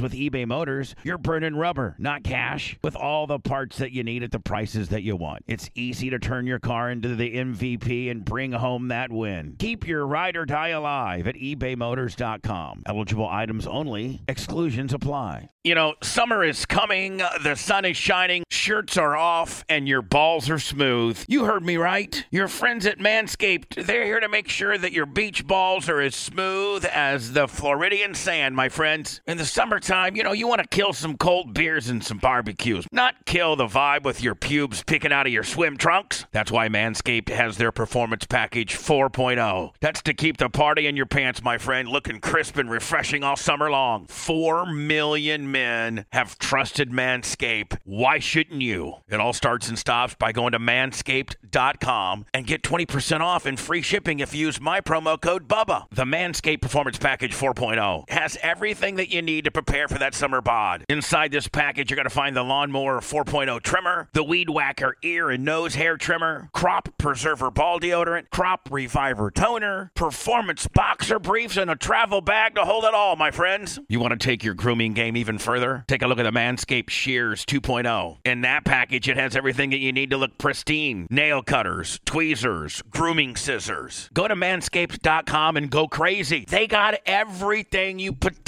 with eBay Motors, you're burning rubber, not cash, with all the parts that you need at the prices that you want. It's easy to turn your car into the MVP and bring home that win. Keep your ride or die alive at ebaymotors.com. Eligible items only, exclusions apply. You know, summer is coming, the sun is shining, shirts are off, and your balls are smooth. You heard me right. Your friends at Manscaped, they're here to make sure that your beach balls are as smooth as the Floridian sand, my friends. In the summertime, you know, you want to kill some cold beers and some barbecues, not kill the vibe with your pubes picking out of your swim trunks. That's why Manscaped has their Performance Package 4.0. That's to keep the party in your pants, my friend, looking crisp and refreshing all summer long. Four million men have trusted Manscaped. Why shouldn't you? It all starts and stops by going to manscaped.com and get 20% off and free shipping if you use my promo code BUBBA. The Manscaped Performance Package 4.0 has everything that you need to prepare for that summer bod. Inside this package, you're going to find the Lawnmower 4.0 trimmer, the Weed Whacker ear and nose hair trimmer, Crop Preserver ball deodorant, Crop Reviver toner, performance boxer briefs, and a travel bag to hold it all, my friends. You want to take your grooming game even further? Take a look at the Manscaped Shears 2.0. In that package, it has everything that you need to look pristine nail cutters, tweezers, grooming scissors. Go to manscaped.com and go crazy. They got everything you potentially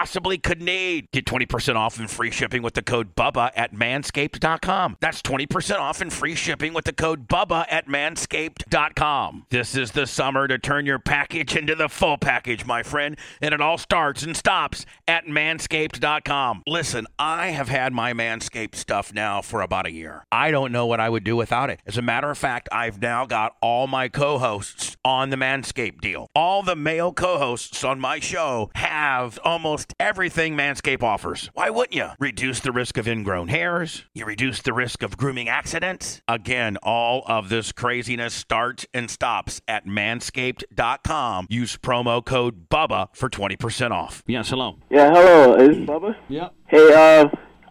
possibly could need. Get 20% off and free shipping with the code BUBBA at manscaped.com. That's 20% off and free shipping with the code BUBBA at manscaped.com. This is the summer to turn your package into the full package, my friend, and it all starts and stops at manscaped.com. Listen, I have had my Manscaped stuff now for about a year. I don't know what I would do without it. As a matter of fact, I've now got all my co hosts on the Manscaped deal. All the male co hosts on my show have almost everything Manscaped offers. Why wouldn't you? Reduce the risk of ingrown hairs, you reduce the risk of grooming accidents. Again, all of this craziness starts and stops at manscaped.com. Use promo code BUBBA for 20% off. Yes, hello. Yeah, hello. Is this Bubba? Yep. Hey, uh,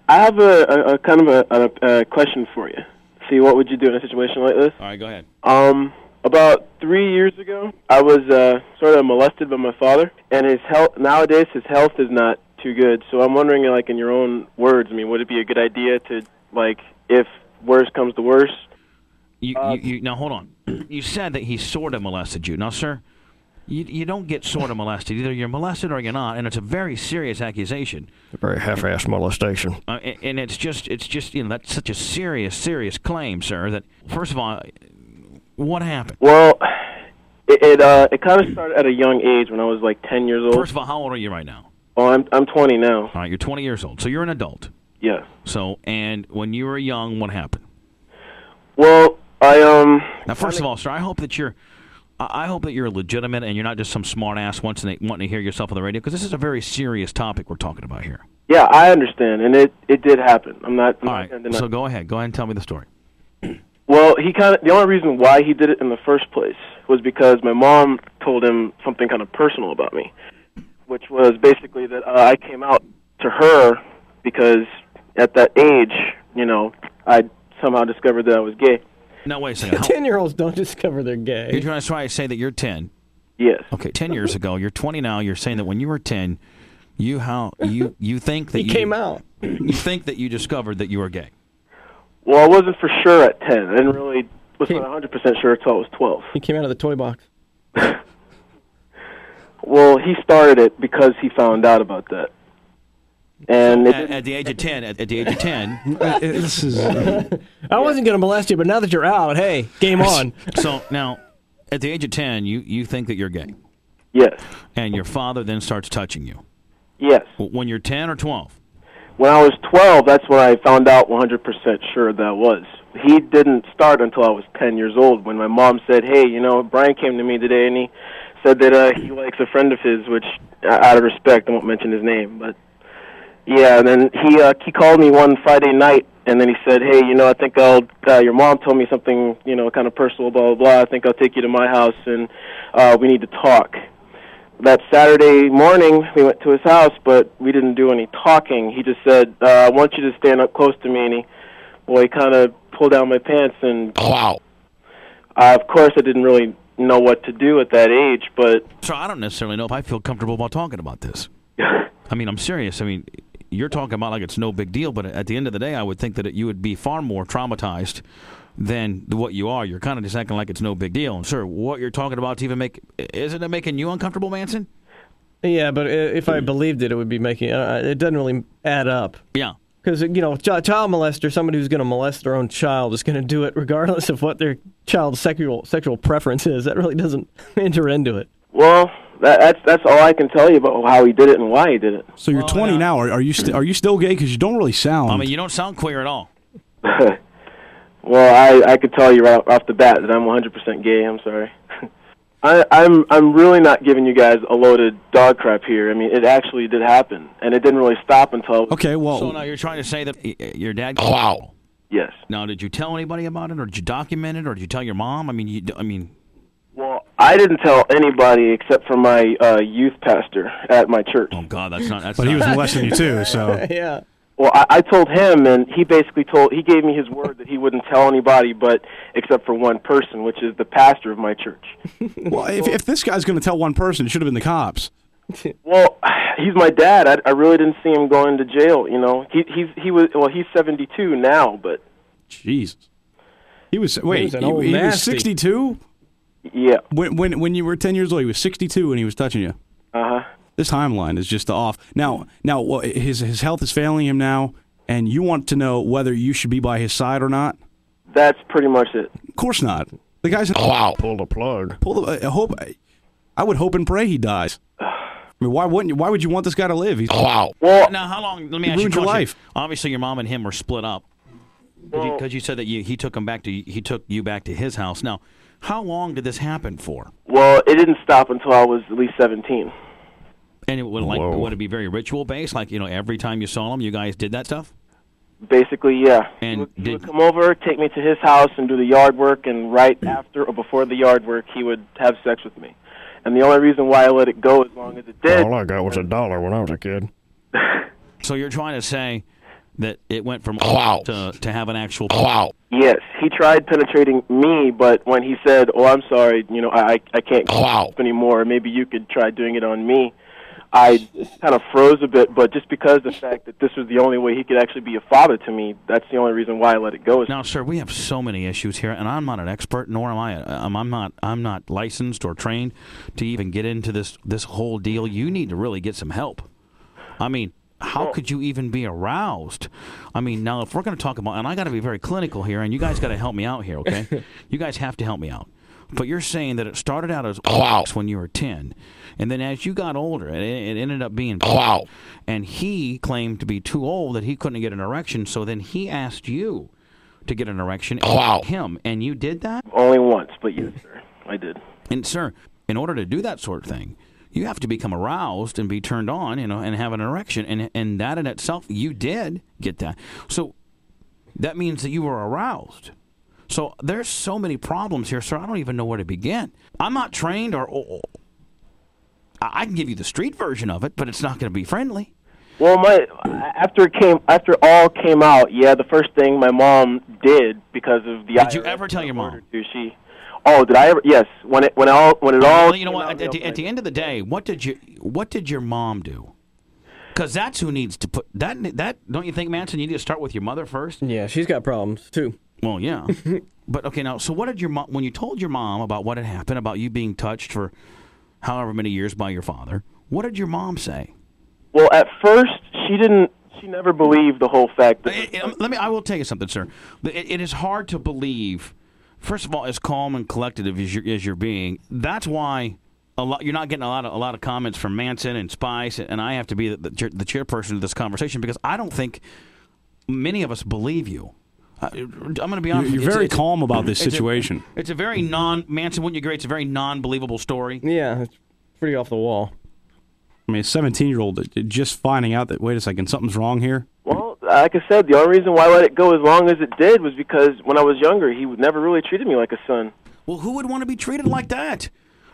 I have a, a, a kind of a, a, a question for you. See, what would you do in a situation like this? All right, go ahead. Um, about three years ago, I was uh, sort of molested by my father, and his health nowadays his health is not too good. So I'm wondering, like in your own words, I mean, would it be a good idea to like if worse comes to worse? You, you, you, now, hold on. You said that he sort of molested you. Now, sir, you, you don't get sort of molested. Either you're molested or you're not, and it's a very serious accusation. A very half-assed molestation. Uh, and, and it's just, it's just, you know, that's such a serious, serious claim, sir. That first of all, what happened? Well, it it, uh, it kind of started at a young age when I was like 10 years old. First of all, how old are you right now? oh, I'm I'm 20 now. All right, you're 20 years old, so you're an adult. Yeah. So, and when you were young, what happened? Well, I um. Now, first of all, sir, I hope that you're. I I hope that you're legitimate and you're not just some smart ass wanting to, wanting to hear yourself on the radio because this is a very serious topic we're talking about here. Yeah, I understand, and it it did happen. I'm not. I'm All not right, gonna deny- so go ahead. Go ahead and tell me the story. Well, he kind of the only reason why he did it in the first place was because my mom told him something kind of personal about me, which was basically that uh, I came out to her because at that age, you know, I somehow discovered that I was gay. No, wait a second. How, Ten-year-olds don't discover they're gay. you're trying to try to say that you're 10. Yes. Okay, 10 years ago. You're 20 now. You're saying that when you were 10, you how you you think that He you came out. You think that you discovered that you were gay. Well, I wasn't for sure at ten. I didn't really was not 100 percent sure until I was 12. He came out of the toy box. Well, he started it because he found out about that, and it At, at the age of 10, at, at the age of 10. Uh, uh, this is. Uh, I wasn't going to molest you, but now that you're out, hey, game on. so now, at the age of 10, you you think that you're gay, yes, and your father then starts touching you. yes. When you're 10 or 12. When I was 12, that's when I found out 100% sure that was. He didn't start until I was 10 years old when my mom said, "Hey, you know, Brian came to me today and he said that uh, he likes a friend of his, which uh, out of respect, I won't mention his name, but yeah. And then he uh, he called me one Friday night, and then he said, "Hey, you know, I think I'll. Uh, your mom told me something, you know, kind of personal, blah blah blah. I think I'll take you to my house, and uh, we need to talk." That Saturday morning, we went to his house, but we didn't do any talking. He just said, uh, "I want you to stand up close to me," and he, well, he kind of pulled down my pants, and Wow. uh, of course, I didn't really know what to do at that age, but So I don't necessarily know if I feel comfortable about talking about this. I mean, I'm serious. I mean, you're talking about like it's no big deal, but at the end of the day, I would think that it, you would be far more traumatized than what you are. You're kind of just acting like it's no big deal. And sir, what you're talking about to even make isn't it making you uncomfortable, Manson? Yeah, but if I believed it, it would be making. Uh, it doesn't really add up. Yeah. Because you know, ch- child molester, somebody who's going to molest their own child, is going to do it regardless of what their child's sexual sexual preference is. That really doesn't enter into it. well, that, that's that's all I can tell you about how he did it and why he did it. So you're 20 now. Are, are you st- are you still gay? Because you don't really sound. I mean, you don't sound queer at all. well, I I could tell you right off the bat that I'm 100% gay. I'm sorry. I, I'm I'm really not giving you guys a loaded dog crap here. I mean, it actually did happen, and it didn't really stop until okay. Well, So now you're trying to say that y- y- your dad. Wow. yes. Now, did you tell anybody about it, or did you document it, or did you tell your mom? I mean, you, I mean, Well, I didn't tell anybody except for my uh, youth pastor at my church. oh God, that's not. That's but he not- was molesting you too. So Yeah. Well, I, I told him, and he basically told he gave me his word that he wouldn't tell anybody, but except for one person, which is the pastor of my church. well, if, if this guy's going to tell one person, it should have been the cops. Well, he's my dad. I, I really didn't see him going to jail. You know, he he's he was well, he's seventy two now, but Jesus. He was wait. he, old he was 62 yeah, when when when you were 10 years old. He was 62 and he was touching you. uh huh. This timeline is just off. Now, now well, his his health is failing him now, and you want to know whether you should be by his side or not. That's pretty much it. Of course not. The guy's oh, wow. Pull the plug. Pull the. I hope. I would hope and pray he dies. I mean, why wouldn't you? Why would you want this guy to live? He's oh, wow. Well, Now, how long? Let me He ask you a ruined your question. life. Obviously, your mom and him were split up because you, Well- 'cause you said that you, he took him back to he took you back to his house. Now, how long did this happen for? well, it didn't stop until I was at least seventeen. And it would like Whoa. would it be very ritual based? Like you know, every time you saw him, you guys did that stuff. Basically, yeah. And he would, he would come over, take me to his house, and do the yard work. And right mm. after or before the yard work, he would have sex with me. And the only reason why I let it go as long as it did, All I got was a dollar when I was a kid. So you're trying to say that it went from oh, to to have an actual oh, wow. yes, he tried penetrating me, but when he said, "Oh, I'm sorry, you know, I I can't go Wow. anymore. Maybe you could try doing it on me." I kind of froze a bit, but just because the fact that this was the only way he could actually be a father to me, that's the only reason why I let it go. Now, sir, we have so many issues here, and I'm not an expert, nor am I. Um, I'm not. I'm not licensed or trained to even get into this this whole deal. You need to really get some help. I mean, how could you even be aroused? I mean, now if we're going to talk about, and I got to be very clinical here, and you guys got to help me out here, okay? you guys have to help me out. But you're saying that it started out as wow. when you were ten, and then as you got older, it, it ended up being oh, wow. And he claimed to be too old that he couldn't get an erection, so then he asked you to get an erection. Oh, wow. Him, and you did that. Only once, but yes, sir, I did. And sir, in order to do that sort of thing, you have to become aroused and be turned on, you know, and have an erection, and and that in itself, you did get that. So that means that you were aroused. So there's so many problems here, sir. I don't even know where to begin. I'm not trained, or, or I I can give you the street version of it, but it's not going to be friendly. Well, my after it came after all came out, yeah, the first thing my mom did because of the Did you ever tell your mom? ordered to, she Oh, did I ever? Yes, when it when it all when it all Well, you know what? out At, in at the, at the end of the day, what did you what did your mom do? Because that's who needs to put that. That don't you think, Manson? You need to start with your mother first. Yeah, she's got problems too. Well, yeah, but okay. Now, so what did your mom when you told your mom about what had happened about you being touched for however many years by your father? What did your mom say? Well, at first she didn't. She never believed the whole fact that. It- it- um, let me. I will tell you something, sir. It, it is hard to believe. First of all, as calm and collected as you're, as you're being, that's why a lot. You're not getting a lot of a lot of comments from Manson and Spice, and I have to be the, the chairperson of this conversation because I don't think many of us believe you. I, I'm going to be You're, honest. you're very it's- calm about this it's a- situation. It's a very non Manson. Wouldn't you agree? It's a very non-believable story. Yeah, it's pretty off the wall. I mean, a 17 year old just finding out that wait a second, something's wrong here. Well, like I said, the only reason why I let it go as long as it did was because when I was younger, he never really treated me like a son. Well, who would want to be treated like that?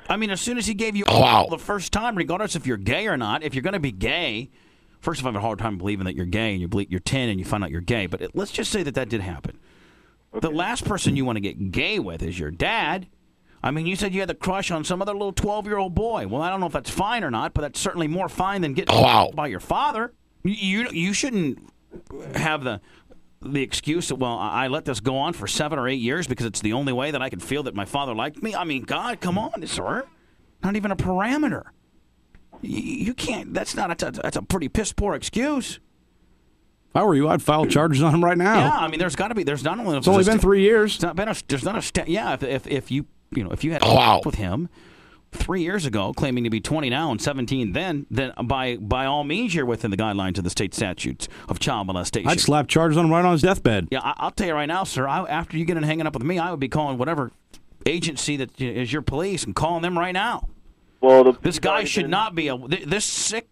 I mean, as soon as he gave you wow. the first time, regardless if you're gay or not, if you're going to be gay, first of all, I have a hard time believing that you're gay and you ble- you're 10 and you find out you're gay. But it, let's just say that that did happen. The last person you want to get gay with is your dad. I mean, you said you had the crush on some other little 12 year old boy. Well, I don't know if that's fine or not, but that's certainly more fine than getting oh, wow. by your father. You, you you shouldn't have the the excuse that well I let this go on for seven or eight years because it's the only way that I could feel that my father liked me. I mean, God, come on, sir, not even a parameter. You, you can't. That's not. A, that's a pretty piss poor excuse. If I were you, I'd file charges on him right now. Yeah, I mean, there's got to be. There's not only. It's only been three years. It's not been a, there's not a sta- yeah. If, if if you you know if you had oh, wow. with him three years ago, claiming to be 20 now and 17 then, then by by all means you're within the guidelines of the state statutes of child molestation. I'd slap charges on him right on his deathbed. Yeah, I, will tell you right now, sir. I, after you get in hanging up with me, I would be calling whatever agency that is your police and calling them right now. Well, the, this guy should been, not be a this sick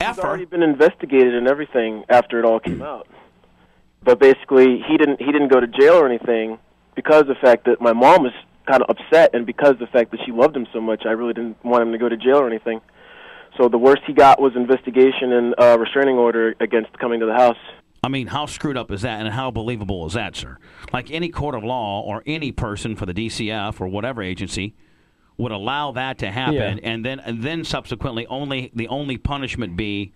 He's already been investigated and everything after it all came out. But basically, he didn't he didn't go to jail or anything because of the fact that my mom was kind of upset, and because of the fact that she loved him so much, I really didn't want him to go to jail or anything. So the worst he got was investigation and uh, restraining order against coming to the house. I mean, how screwed up is that, and how believable is that, sir? Like any court of law or any person for the DCF or whatever agency would allow that to happen, Yeah. and then and then subsequently only the only punishment be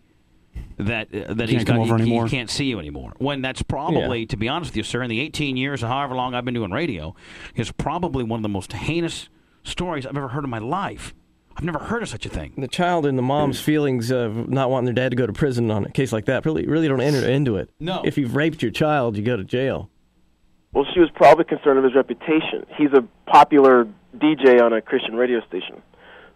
that uh, that He he's can't come got over he, he can't see you anymore. When that's probably, Yeah. to be honest with you, sir, in the 18 years or however long I've been doing radio, is probably one of the most heinous stories I've ever heard in my life. I've never heard of such a thing. The child and the mom's feelings of not wanting their dad to go to prison on a case like that really really don't enter into it. No. If you've raped your child, you go to jail. Well, she was probably concerned of his reputation. He's a popular DJ on a Christian radio station.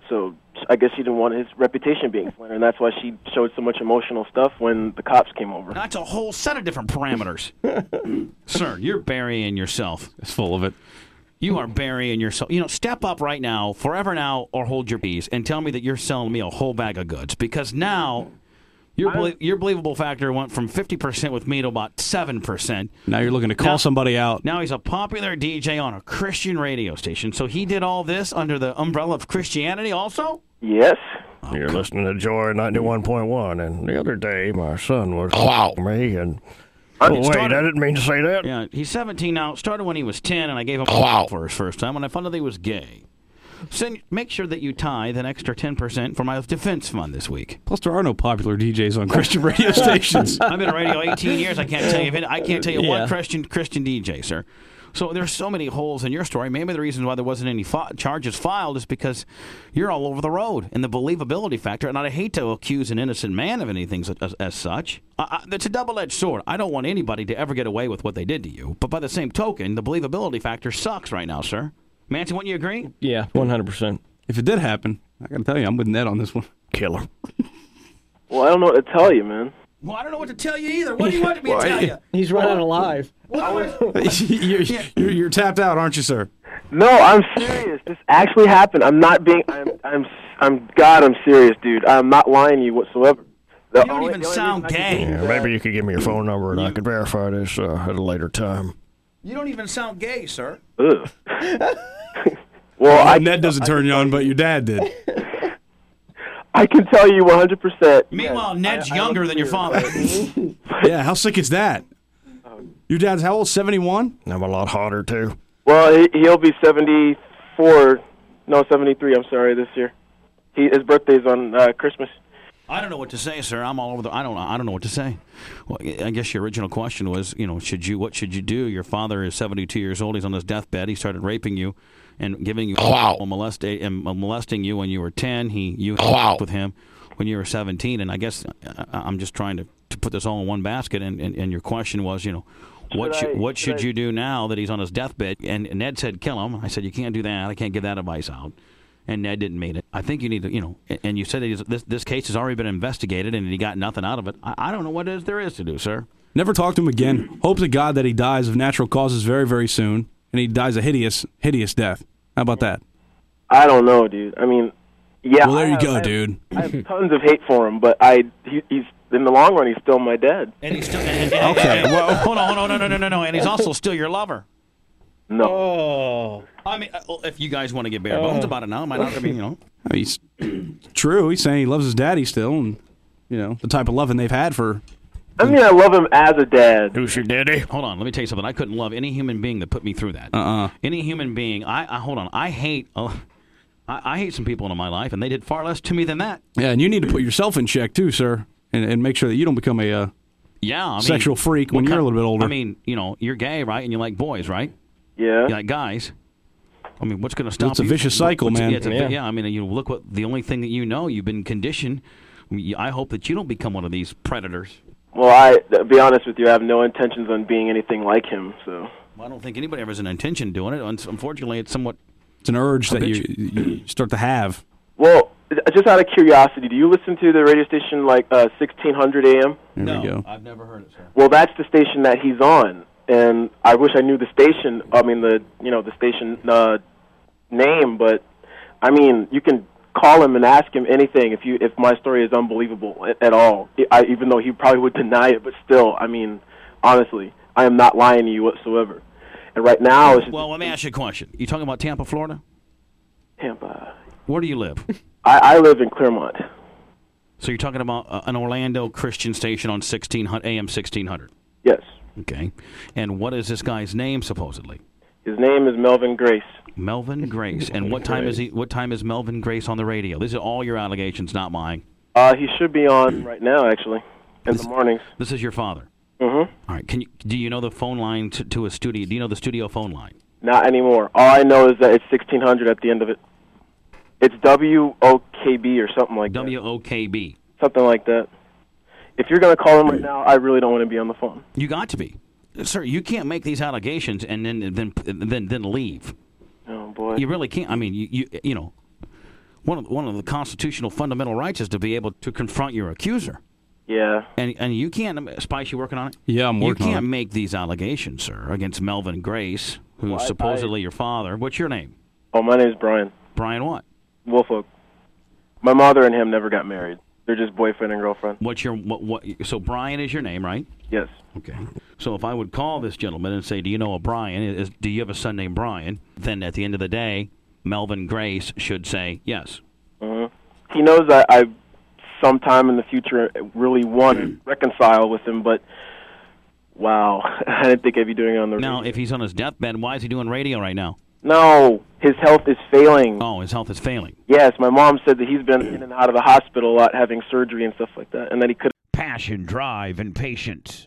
So I guess she didn't want his reputation being slandered, and that's why she showed so much emotional stuff when the cops came over. That's a whole set of different parameters. sir, you're burying yourself. It's full of it. You are burying yourself. You know, step up right now, forever now, or hold your peace, and tell me that you're selling me a whole bag of goods. Because now, your belie- your believable factor went from fifty percent with me to about seven percent. Now you're looking to call Now- somebody out. Now he's a popular DJ on a Christian radio station. So he did all this under the umbrella of Christianity, also. Yes. You're listening to Joy 91.1, and the other day my son was oh, wow. me, and oh, wait, started- I didn't mean to say that. Yeah, he's 17 now. Started when he was 10, and I gave him oh, wow. for his first time when I found out he was gay. Send, make sure that you tithe an extra 10% for my defense fund this week. Plus, there are no popular DJs on Christian radio stations. I've been on radio 18 years. I can't tell you. Any, I can't tell you Yeah. one Christian Christian DJ, sir. So there's so many holes in your story. Maybe the reason why there wasn't any fi- charges filed is because you're all over the road and the believability factor. And I hate to accuse an innocent man of anything as, as such. I, I, it's a double-edged sword. I don't want anybody to ever get away with what they did to you. But by the same token, the believability factor sucks right now, sir. Manson, wouldn't you agree? Yeah, one hundred percent. if it did happen, I got to tell you, I'm with Ned on this one. Killer. Well, I don't know what to tell you, man. Well, I don't know what to tell you either. What do you want me to tell you? He's running alive. you're, you're, you're tapped out, aren't you, sir? No, I'm serious. This actually happened. I'm not being. I'm. I'm. I'm. God, I'm serious, dude. I'm not lying to you whatsoever. The You don't only- even only sound reason can gay. Yeah, maybe you could give me your phone number, and I could verify this uh, at a later time. You don't even sound gay, sir. Ugh. well, I, Ned doesn't turn you on, but your dad did. I can tell you 100. percent Meanwhile, Ned's younger than your father. Yeah, how sick is that? Your dad's how old? 71? I'm a lot hotter too. Well, he, he'll be 74. No, 73. I'm sorry. This year, he his birthday's on uh, Christmas. I don't know what to say, sir. I'm all over the. I don't. I don't know what to say. Well, I guess your original question was, you know, should you? What should you do? Your father is 72 years old. He's on his deathbed. He started raping you and giving you oh, wow. molest, and molesting you when you were 10. He you oh, wow. with him when you were 17. And I guess I, I'm just trying to, to put this all in one basket. And, and, and your question was, you know. What Should should, I- what should should I- you do now that he's on his deathbed? And Ned said, kill him. I said, you can't do that. I can't give that advice out and Ned didn't mean it. I think you need to, you know, and- and you said that he's- this this case has already been investigated and he got nothing out of it. I, I don't know what it is there is to do, sir. Never talk to him again. Hope to God that he dies of natural causes very, very soon, and he dies a hideous, hideous death. How about that? I don't know, dude. I mean, yeah. Well, there I you have- go, I have- dude. I have tons of hate for him, but I he, he's in the long run, he's still my dad. And he's still and, and- Okay. and- well, hold on, hold on, no, no, no, no, no. And he's also still your lover. No. Oh. I mean, uh, if you guys want to get bare bones about it now, it might not. I mean, you know. I mean, he's true. He's saying he loves his daddy still, and you know the type of loving they've had for. I mean, I love him as a dad. Who's your daddy? Hold on, let me tell you something. I couldn't love any human being that put me through that. Uh-uh. Any human being. I, I hold on. I hate. Uh, I, I hate some people in my life, and they did far less to me than that. Yeah, and you need to put yourself in check too, sir, and, and make sure that you don't become a. Uh, Yeah, I mean, Sexual freak when you're a little bit older. I mean, you know, you're gay, right? And you like boys, right? Yeah. You like guys. I mean, what's going to stop? You. It's a you vicious cycle, what's- man. Yeah, a- Yeah. yeah, I mean, you look what the only thing that you know, you've been conditioned. I hope that you don't become one of these predators. Well, I to be honest with you, I have no intentions on being anything like him. So. Well, I don't think anybody ever has an intention doing it. Unfortunately, it's somewhat. it's an urge that you, bitch. you start to have. Well, just out of curiosity, do you listen to the radio station like uh, 1600 AM? There no, we go. I've never heard it, sir. Well, that's the station that he's on, and I wish I knew the station. I mean, the you know the station uh, name, but I mean, you can call him and ask him anything if you if my story is unbelievable at, at all. I, even though he probably would deny it, but still, I mean, honestly, I am not lying to you whatsoever. And right now, it's Well, let me ask you a question. You talking about Tampa, Florida? Tampa. Where do you live? I, I live in Clermont. so you're talking about uh, an Orlando Christian station on 1600 AM 1600. Yes, Okay. And what is this guy's name supposedly? His name is Melvin Grace. Melvin Grace. And what time is he? What time is Melvin Grace on the radio? These are all your allegations, not mine. Uh, he should be on right now, actually, in the mornings. This is your father. Mm-hmm. All right. Can you do you know the phone line to, to a studio? Do you know the studio phone line? Not anymore. All I know is that it's 1600 at the end of it. It's WOKB or something like W O K B. that. W O K B. Something like that. If you're going to call him right now, I really don't want to be on the phone. You got to be, sir. You can't make these allegations and then then then then leave. Oh boy. You really can't. I mean, you you you know, one of one of the constitutional fundamental rights is to be able to confront your accuser. Yeah. And and you can't. Spice, you working on it? Yeah, I'm You working on can't it. make these allegations, sir, against Melvin Grace, who's Well, I- supposedly your father. What's your name? Oh, my name's Brian Brian what? Wolfolk. My mother and him never got married. They're just boyfriend and girlfriend. What's your what? what so Brian is your name, right? Yes. Okay. So if I would call this gentleman and say, "Do you know a Brian? Is, do you have a son named Brian?" Then at the end of the day, Melvin Grace should say yes. hmm He knows that I, sometime in the future, really want to reconcile with him, but wow, I didn't think I'd be doing it on the Now, radio. if he's on his deathbed, why is he doing radio right now? No, his health is failing. Oh, his health is failing. Yes, my mom said that he's been in and out of the hospital a lot, having surgery and stuff like that, and that he could. Passion, drive, and patience.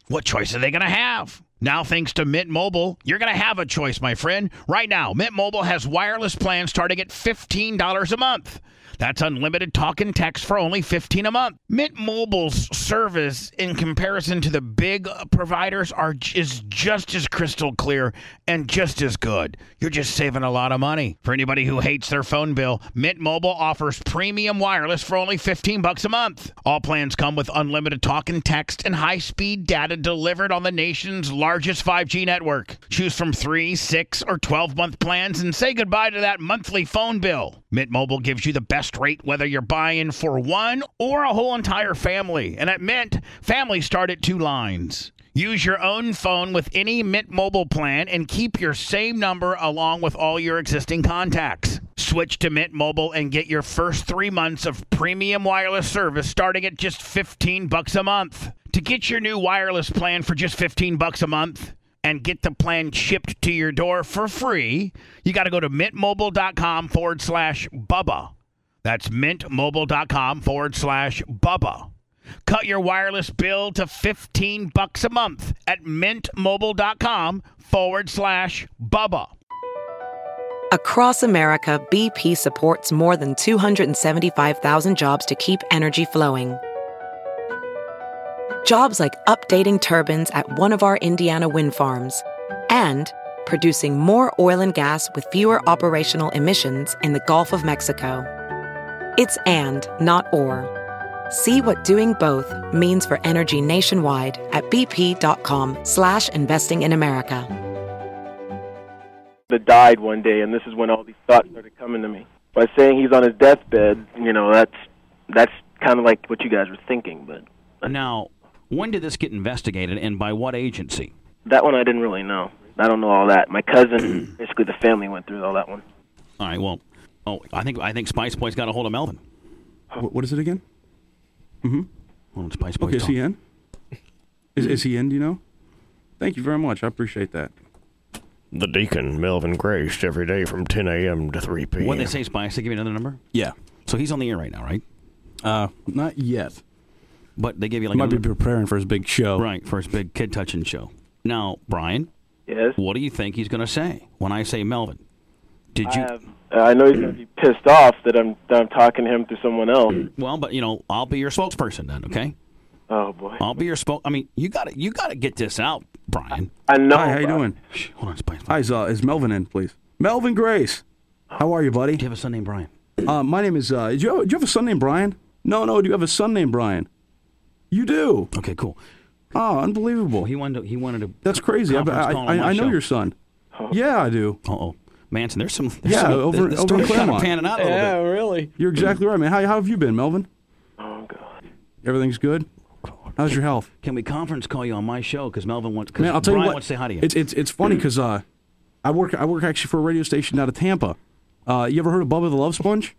What choice are they going to have? Now, thanks to Mint Mobile, you're going to have a choice, my friend. Right now, Mint Mobile has wireless plans starting at $15 a month. That's unlimited talk and text for only 15 a month. Mint Mobile's service in comparison to the big providers are is just as crystal clear and just as good. You're just saving a lot of money. For anybody who hates their phone bill, Mint Mobile offers premium wireless for only 15 bucks a month. All plans come with unlimited talk and text and high-speed data delivered on the nation's largest 5G network. Choose from 3, 6, or 12-month plans and say goodbye to that monthly phone bill. Mint Mobile gives you the best rate whether you're buying for one or a whole entire family. And at Mint, families start at two lines. Use your own phone with any Mint Mobile plan and keep your same number along with all your existing contacts. Switch to Mint Mobile and get your first 3 months of premium wireless service starting at just 15 bucks a month. To get your new wireless plan for just 15 bucks a month and get the plan shipped to your door for free, you got to go to mintmobile.com forward slash Bubba. That's mintmobile.com forward slash Bubba. Cut your wireless bill to 15 bucks a month at mintmobile.com forward slash Bubba. Across America, BP supports more than 275,000 jobs to keep energy flowing. Jobs like updating turbines at one of our Indiana wind farms and producing more oil and gas with fewer operational emissions in the Gulf of Mexico. It's and, not or. See what doing both means for energy nationwide at bp.com slash investing in America. That died one day, and this is when all these thoughts started coming to me. By saying he's on his deathbed, you know, that's that's kind of like what you guys were thinking, but Now, when did this get investigated and by what agency? that one I didn't really know. I don't know all that. My cousin, basically the family went through all that one. All right, well, oh, I think I think Spice Boy's got a hold of Melvin. What, what is it again? Hold on, Spice Boy. Okay, is he in? Is, is he in? Do you know? Thank you very much. I appreciate that. The Deacon, Melvin Grace, every day from 10 a.m. to 3 p.m. What they say, Spice? They give you another number? Yeah. So he's on the air right now, right? Uh, not yet. But they give you like you Might be preparing for his big show. right for his big kid touching show. Now, Brian, Yes. what do you think he's going to say when I say Melvin? Did I you? have. Uh, I know he's gonna be pissed off that I'm that I'm talking to him through someone else. Well, but you know, I'll be your spokesperson then. Okay, Oh boy. I'll be your spoke. I mean, you got to you got to get this out, Brian. I know. Hi, how you doing? Shh, hold on, Spice. Hi, is, uh, is Melvin in, please? Melvin Grace. How are you, buddy? Do you have a son named Brian? Uh, my name is. Uh, do, you have, do you have a son named Brian? No, no. Do you have a son named Brian? You do. Okay, cool. Oh, unbelievable. He wanted to, he wanted to. That's crazy. I, I, I, I know show. your son. Yeah, I do. Uh oh, Manson. There's some. There's Yeah, some, over- this, this over in story's kind of Clermont. panning out a little Yeah, bit. really. You're exactly right, man. How, how have you been, Melvin? Oh god. Everything's good. How's your health? Can we conference call you on my show? Because Melvin wants. Cause Man, I'll tell Brian you what. wants to say hi to you. It's it's it's funny because uh, I work I work actually for a radio station out of Tampa. Uh, you ever heard of Bubba the Love Sponge?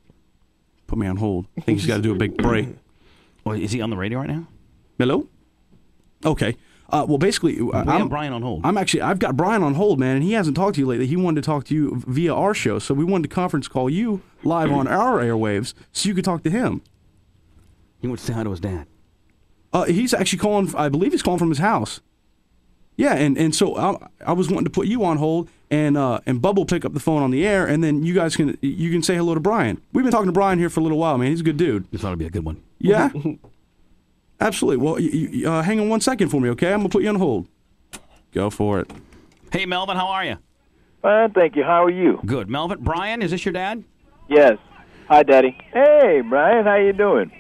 Put me on hold. I think he's got to do a big break. Well, is he on the radio right now? Hello. Okay. Uh, well, basically, uh, We I'm, Brian on hold. I'm actually I've got Brian on hold, man, and he hasn't talked to you lately. He wanted to talk to you via our show, so we wanted to conference call you live on our airwaves so you could talk to him. He wants to say hi to his dad. Uh, he's actually calling. I believe he's calling from his house. Yeah, and, and so I, I was wanting to put you on hold, and uh, and Bubba will pick up the phone on the air, and then you guys can you can say hello to Brian. We've been talking to Brian here for a little while, man. He's a good dude. This ought to be a good one. Yeah, absolutely. Well, you, you, uh, hang on one second for me, okay? I'm gonna put you on hold. Go for it. Hey, Melvin, how are you? Fine, thank you. How are you? Good. Melvin, Brian, is this your dad? Yes. Hi, Daddy. Hey, Brian, how you doing?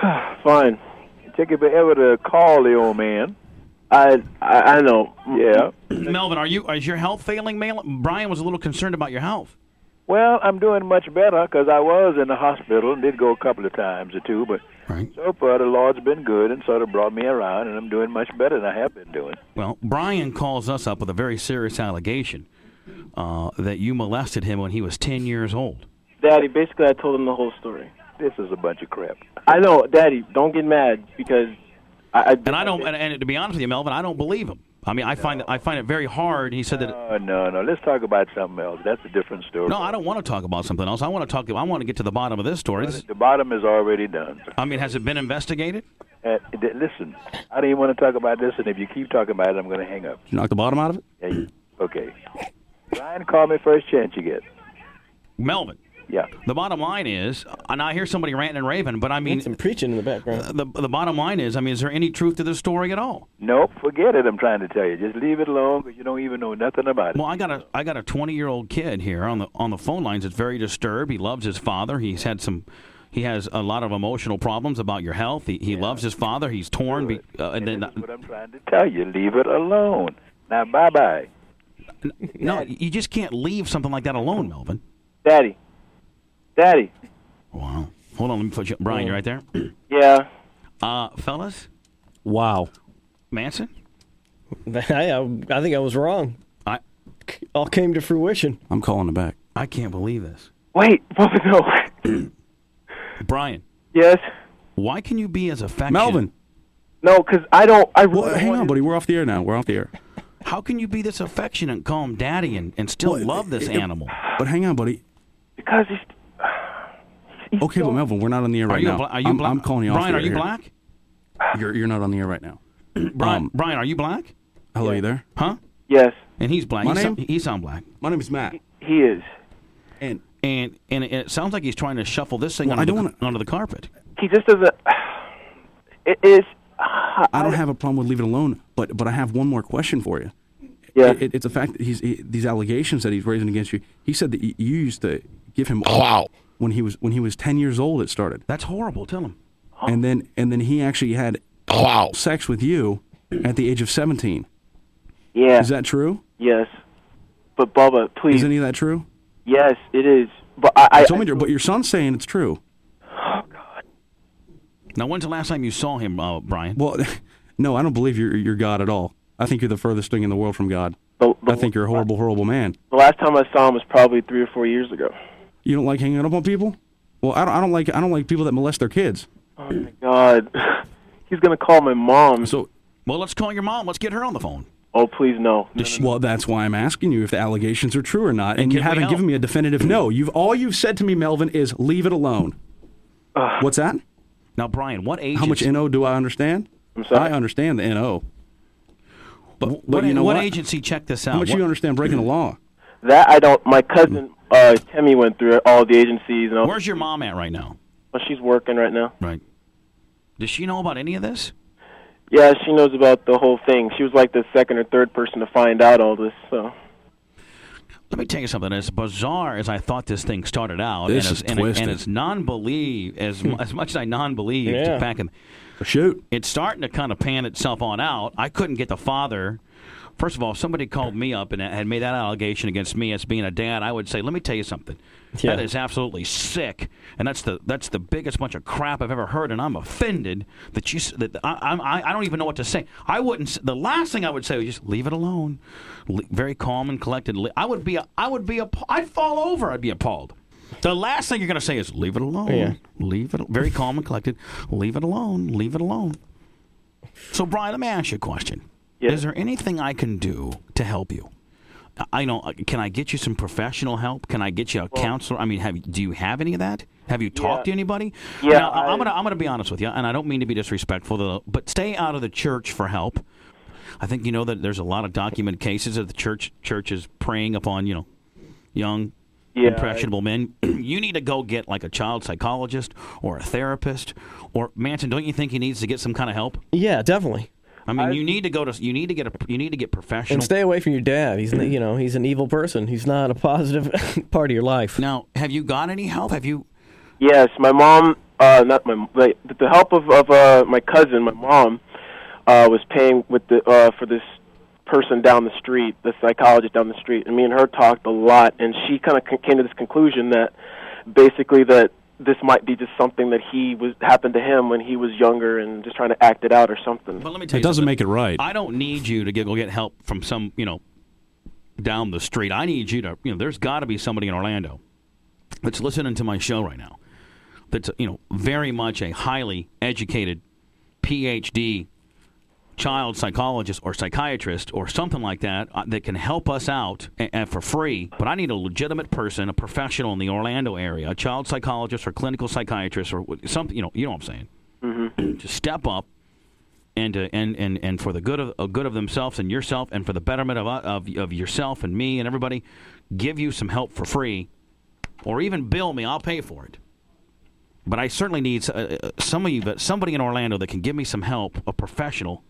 Fine. It took you forever to call the old man. I I, I know. Yeah. Melvin, are you is your health failing? Mel- Brian was a little concerned about your health. Well, I'm doing much better because I was in the hospital and did go a couple of times or two, but Right. so far the Lord's been good and sort of brought me around, and I'm doing much better than I have been doing. Well, Brian calls us up with a very serious allegation uh, that you molested him when he was 10 years old. Daddy, basically, I told him the whole story. This is a bunch of crap. I know, Daddy. Don't get mad because I. I And I don't, and, and to be honest with you, Melvin, I don't believe him. I mean, I find it, I find it very hard. He said that. No, no. Let's talk about something else. That's a different story. No, I don't want to talk about something else. I want to talk. I want to get to the bottom of this story. This, The bottom is already done. I mean, has it been investigated? Uh, listen, I don't even want to talk about this, and if you keep talking about it, I'm going to hang up. You knock the bottom out of it? Yeah, you- okay. Ryan, call me first chance you get. Melvin, Yeah. the bottom line is, and I hear somebody ranting and raving, but I mean, some preaching in the background. the the bottom line is, I mean, is there any truth to this story at all? Nope, forget it. I'm trying to tell you. Just leave it alone because you don't even know nothing about it. Well, I got a I got a 20 year old kid here on the on the phone lines. It's very disturbed. He loves his father. He's had some. He has a lot of emotional problems about your health. He, he loves his father. He's torn. Be, uh, and then This is what I'm trying to tell you. Leave it alone. Now, bye bye. no, you just can't leave something like that alone, Melvin. Daddy. Daddy. Wow. Hold on, let me put you. Brian, you right there? Yeah. Uh, fellas, Wow. Manson, I, I think I was wrong. I All came to fruition. I'm calling it back. I can't believe this. Wait, Bubba, no. Brian, yes. why can you be as affectionate? Melvin. No, because I don't. I really Well, hang on, buddy. We're off the air now. We're off the air. How can you be this affectionate and call him daddy and, and still Well, love this it- animal? But hang on, buddy. Because he's. He's Okay, but Melvin, we're not on the air Are right you, now. bla- are you I'm, black? I'm calling you off Brian, the are you here. black? You're you're not on the air right now. Brian, Um, Brian, are you black? Hello, you there? Huh? Yes, And he's black. My he, name? Sound, he sound black. My name is Matt. he is. And And and it, it sounds like he's trying to shuffle this thing Well, I under, don't the, wanna- under the carpet. He just doesn't. It is. I don't have a problem with leave it alone, but but I have one more question for you. Yeah. It, it's a fact that he's he, these allegations that he's raising against you. He said that you you used to give him Wow. When he was when he was ten years old. It started, That's horrible. Tell him. and then and then he actually had Wow. sex with you at the age of seventeen. yeah. Is that true? yes. But Bubba, please. Is any of that true? yes, it is. But I. I, You told me, but your son's saying it's true. Oh God. Now, when's the last time you saw him, uh, Brian? Well, no, I don't believe you're you're God at all. I think you're the furthest thing in the world from God. the, the, I think you're a horrible, horrible man. The last time I saw him was probably three or four years ago. You don't like hanging up on people? Well, I don't. I don't like. I don't like people that molest their kids. Oh my God. He's gonna call my mom. So, Well, let's call your mom. Let's get her on the phone. oh please no. no, Does no, well, that's why I'm asking you if the allegations are true or not, and, And you haven't given me a definitive no. You've all you've said to me, Melvin, is leave it alone. What's that? Now, Brian, what age? How much no do I understand? I'm sorry? I understand the no. But, but What, you know what what? agency checked this out? How much What- you understand breaking the law? That I don't. My cousin mm. Uh, Timmy went through all the agencies and all. Where's your mom at right now? Well, she's working right now. Right. Does she know about any of this? Yeah, she knows about the whole thing. She was like the second or third person to find out all this. So Let me tell you something. As bizarre as I thought this thing started out, This and, is as, and, twisted. and as non-believe as as much as I non-believed Yeah. back in, Shoot. it's starting to kind of pan itself on out. I couldn't get the father. First of all, if somebody called me up and had made that allegation against me as being a dad, I would say, "Let me tell you something. Yeah. That is absolutely sick, and that's the that's the biggest bunch of crap I've ever heard." And I'm offended that you that I I, I don't even know what to say. I wouldn't. The last thing I would say was just leave it alone. Le- very calm and collected. Le- I would be a, I would be a I'd fall over. I'd be appalled. The last thing you're going to say is leave it alone. Yeah. Leave it. Very calm and collected. Leave it alone. Leave it alone. So, Brian, let me ask you a question. Yes. Is there anything I can do to help you? I- I know. uh, Can I get you some professional help? Can I get you a counselor? I mean, have you- do you have any of that? Have you talked to anybody? Yeah, Now, I, I- am gonna I'm gonna be honest with you, and I don't mean to be disrespectful, though, but stay out of the church for help. I think you know that there's a lot of documented cases of the church church is preying upon you know young Yeah, impressionable men. you need to go get like a child psychologist or a therapist or Manson. Don't you think he needs to get some kind of help? Yeah, definitely. I mean, you need to go to you need to get a you need to get professional. And stay away from your dad. He's you know he's an evil person. He's not a positive part of your life. now, have you got any help? Have you? yes, my mom. Uh, not my. Like, with the help of of uh, my cousin, my mom uh, was paying with the uh, for this person down the street, the psychologist down the street, and me and her talked a lot, and she kind of came to this conclusion that basically that this might be just something that he was happened to him when he was younger and just trying to act it out or something. But let me tell It you, doesn't something. make it right. I don't need you to get, go get help from some you know down the street. I need you to you know. There's got to be somebody in Orlando that's listening to my show right now. That's you know very much a highly educated PhD child psychologist or psychiatrist or something like that uh, that can help us out a- and for free. But I need a legitimate person, a professional in the Orlando area, a child psychologist or clinical psychiatrist or something. You know, you know what I'm saying? To step up and to, and and and for the good of uh, good of themselves and yourself and for the betterment of, uh, of of yourself and me and everybody, give you some help for free, or even bill me. I'll pay for it. But I certainly need uh, uh, some of you, but somebody in Orlando that can give me some help, a professional,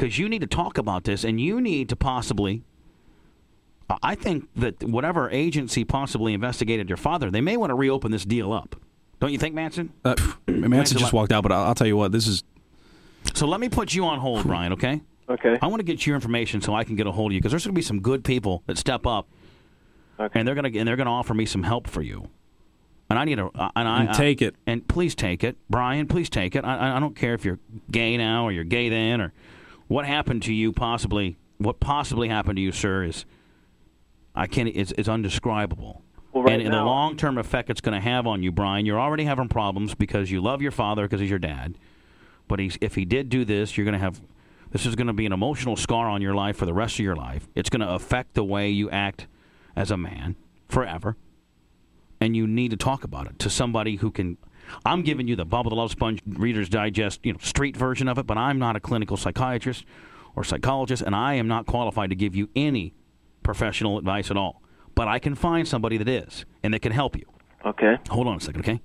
because you need to talk about this, and you need to possibly. I- I think that whatever agency possibly investigated your father, they may want to reopen this deal up. Don't you think, Manson? Uh, Manson just walked out, but I'll, I'll tell you what. This is So let me put you on hold, Brian. Okay. Okay. I want to get your information so I can get a hold of you because there's going to be some good people that step up, Okay. and they're going to and they're going to offer me some help for you. And I need a uh, and I And take it. and please take it, Brian. Please take it. I, I- I don't care if you're gay now or you're gay then or what happened to you possibly what possibly happened to you, sir, is I can't is is undescribable. Well, right and, in the long term effect it's going to have on you, Brian, you're already having problems because you love your father because he's your dad. But he's, if he did do this, you're going to have this is going to be an emotional scar on your life for the rest of your life. It's going to affect the way you act as a man forever. And you need to talk about it to somebody who can. I'm giving you the Bubble the Love Sponge Reader's Digest, you know, street version of it, but I'm not a clinical psychiatrist or psychologist, and I am not qualified to give you any professional advice at all. But I can find somebody that is, and that can help you. Okay. Hold on a second, okay?